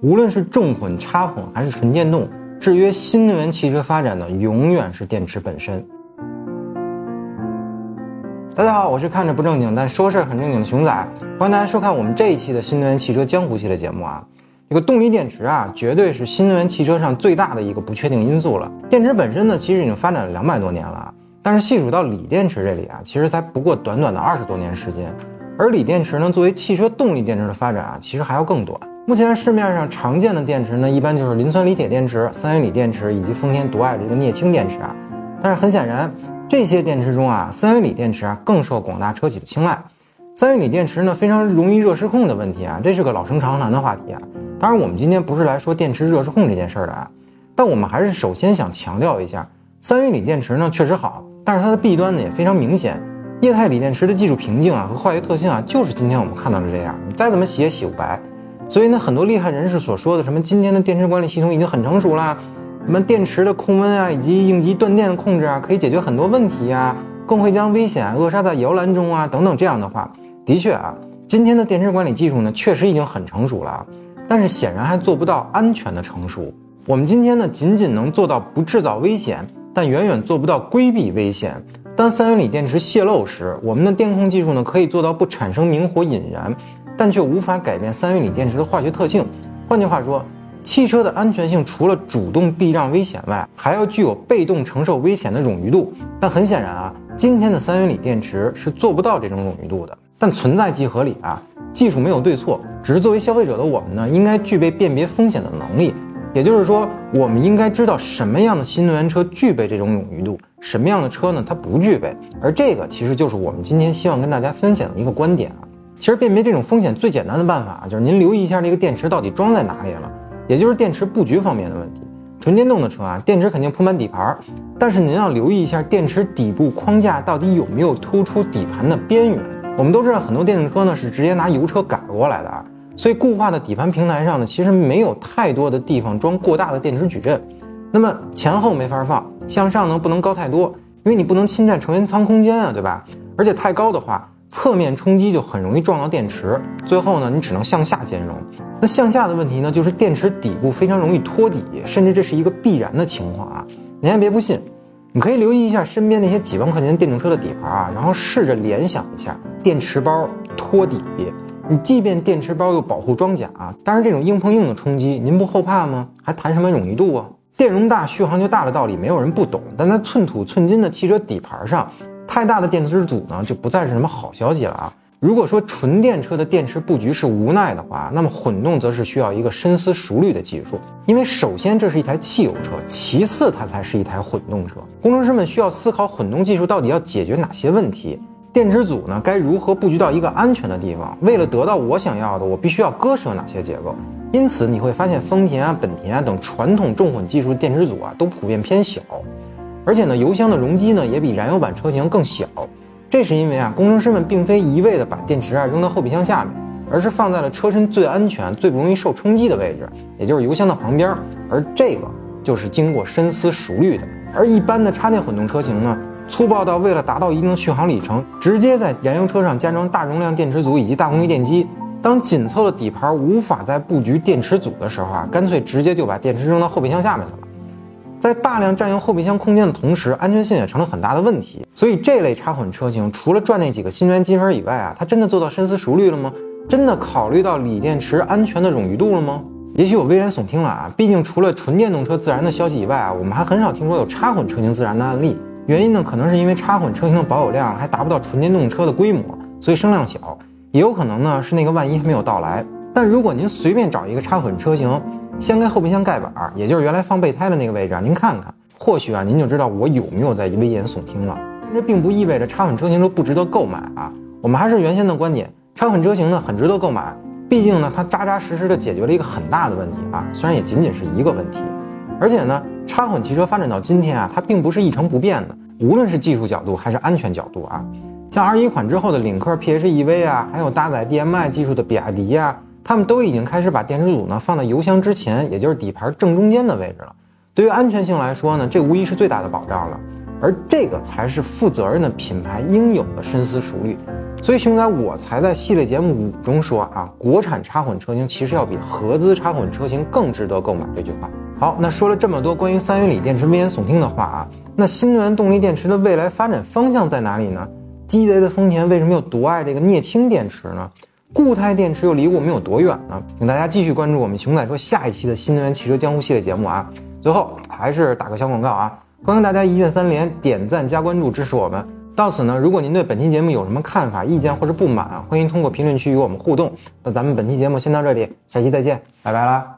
无论是重混、插混还是纯电动，制约新能源汽车发展的永远是电池本身。大家好，我是看着不正经但说事儿很正经的熊仔，欢迎大家收看我们这一期的新能源汽车江湖系列节目啊。这个动力电池啊，绝对是新能源汽车上最大的一个不确定因素了。电池本身呢，其实已经发展了两百多年了，但是细数到锂电池这里啊，其实才不过短短的二十多年时间。而锂电池呢，作为汽车动力电池的发展啊，其实还要更短。目前市面上常见的电池呢，一般就是磷酸锂铁电池、三元锂电池以及丰田独爱的这个镍氢电池啊。但是很显然，这些电池中啊，三元锂电池啊更受广大车企的青睐。三元锂电池呢，非常容易热失控的问题啊，这是个老生常谈的话题啊。当然，我们今天不是来说电池热失控这件事儿的啊，但我们还是首先想强调一下，三元锂电池呢确实好，但是它的弊端呢也非常明显。液态锂电池的技术瓶颈啊和化学特性啊，就是今天我们看到的这样，你再怎么洗也洗不白。所以呢，很多厉害人士所说的什么今天的电池管理系统已经很成熟了，什么电池的控温啊以及应急断电的控制啊，可以解决很多问题呀，更会将危险扼杀在摇篮中啊等等这样的话，的确啊，今天的电池管理技术呢确实已经很成熟了，但是显然还做不到安全的成熟。我们今天呢仅仅能做到不制造危险，但远远做不到规避危险。当三元锂电池泄漏时，我们的电控技术呢可以做到不产生明火引燃，但却无法改变三元锂电池的化学特性。换句话说，汽车的安全性除了主动避让危险外，还要具有被动承受危险的冗余度。但很显然啊，今天的三元锂电池是做不到这种冗余度的。但存在即合理啊，技术没有对错，只是作为消费者的我们呢，应该具备辨别风险的能力。也就是说，我们应该知道什么样的新能源车具备这种冗余度，什么样的车呢？它不具备。而这个其实就是我们今天希望跟大家分享的一个观点啊。其实辨别这种风险最简单的办法啊就是您留意一下这个电池到底装在哪里了，也就是电池布局方面的问题。纯电动的车啊，电池肯定铺满底盘，但是您要留意一下电池底部框架到底有没有突出底盘的边缘。我们都知道很多电动车呢是直接拿油车改过来的啊。所以固化的底盘平台上呢，其实没有太多的地方装过大的电池矩阵，那么前后没法放，向上呢不能高太多，因为你不能侵占成员舱空间啊，对吧？而且太高的话，侧面冲击就很容易撞到电池，最后呢你只能向下兼容。那向下的问题呢，就是电池底部非常容易托底，甚至这是一个必然的情况啊。您还别不信，你可以留意一下身边那些几万块钱电动车的底盘啊，然后试着联想一下电池包托底。你即便电池包有保护装甲，但是这种硬碰硬的冲击，您不后怕吗？还谈什么冗余度啊？电容大续航就大的道理，没有人不懂。但在寸土寸金的汽车底盘上，太大的电池组呢，就不再是什么好消息了啊！如果说纯电车的电池布局是无奈的话，那么混动则是需要一个深思熟虑的技术。因为首先这是一台汽油车，其次它才是一台混动车。工程师们需要思考混动技术到底要解决哪些问题。电池组呢，该如何布局到一个安全的地方？为了得到我想要的，我必须要割舍哪些结构？因此你会发现，丰田啊、本田啊等传统重混技术电池组啊，都普遍偏小，而且呢，油箱的容积呢也比燃油版车型更小。这是因为啊，工程师们并非一味的把电池啊扔到后备箱下面，而是放在了车身最安全、最不容易受冲击的位置，也就是油箱的旁边。而这个就是经过深思熟虑的。而一般的插电混动车型呢？粗暴到为了达到一定的续航里程，直接在燃油车上加装大容量电池组以及大功率电机。当紧凑的底盘无法再布局电池组的时候啊，干脆直接就把电池扔到后备箱下面去了。在大量占用后备箱空间的同时，安全性也成了很大的问题。所以这类插混车型除了赚那几个新能源积分以外啊，它真的做到深思熟虑了吗？真的考虑到锂电池安全的冗余度了吗？也许我危言耸听了啊，毕竟除了纯电动车自燃的消息以外啊，我们还很少听说有插混车型自燃的案例。原因呢，可能是因为插混车型的保有量还达不到纯电动车的规模，所以声量小；也有可能呢是那个万一还没有到来。但如果您随便找一个插混车型，掀开后备箱盖板，也就是原来放备胎的那个位置啊，您看看，或许啊您就知道我有没有在危言耸听了。这并不意味着插混车型就不值得购买啊，我们还是原先的观点，插混车型呢很值得购买，毕竟呢它扎扎实实的解决了一个很大的问题啊，虽然也仅仅是一个问题，而且呢。插混汽车发展到今天啊，它并不是一成不变的。无论是技术角度还是安全角度啊，像二一款之后的领克 PHEV 啊，还有搭载 DMI 技术的比亚迪呀，他们都已经开始把电池组呢放在油箱之前，也就是底盘正中间的位置了。对于安全性来说呢，这无疑是最大的保障了。而这个才是负责任的品牌应有的深思熟虑。所以熊仔我才在系列节目五中说啊，国产插混车型其实要比合资插混车型更值得购买这句话。好，那说了这么多关于三元锂电池危言耸听的话啊，那新能源动力电池的未来发展方向在哪里呢？鸡贼的丰田为什么又独爱这个镍氢电池呢？固态电池又离我们有多远呢？请大家继续关注我们熊仔说下一期的新能源汽车江湖系列节目啊！最后还是打个小广告啊，欢迎大家一键三连、点赞加关注支持我们。到此呢，如果您对本期节目有什么看法、意见或者不满，欢迎通过评论区与我们互动。那咱们本期节目先到这里，下期再见，拜拜啦！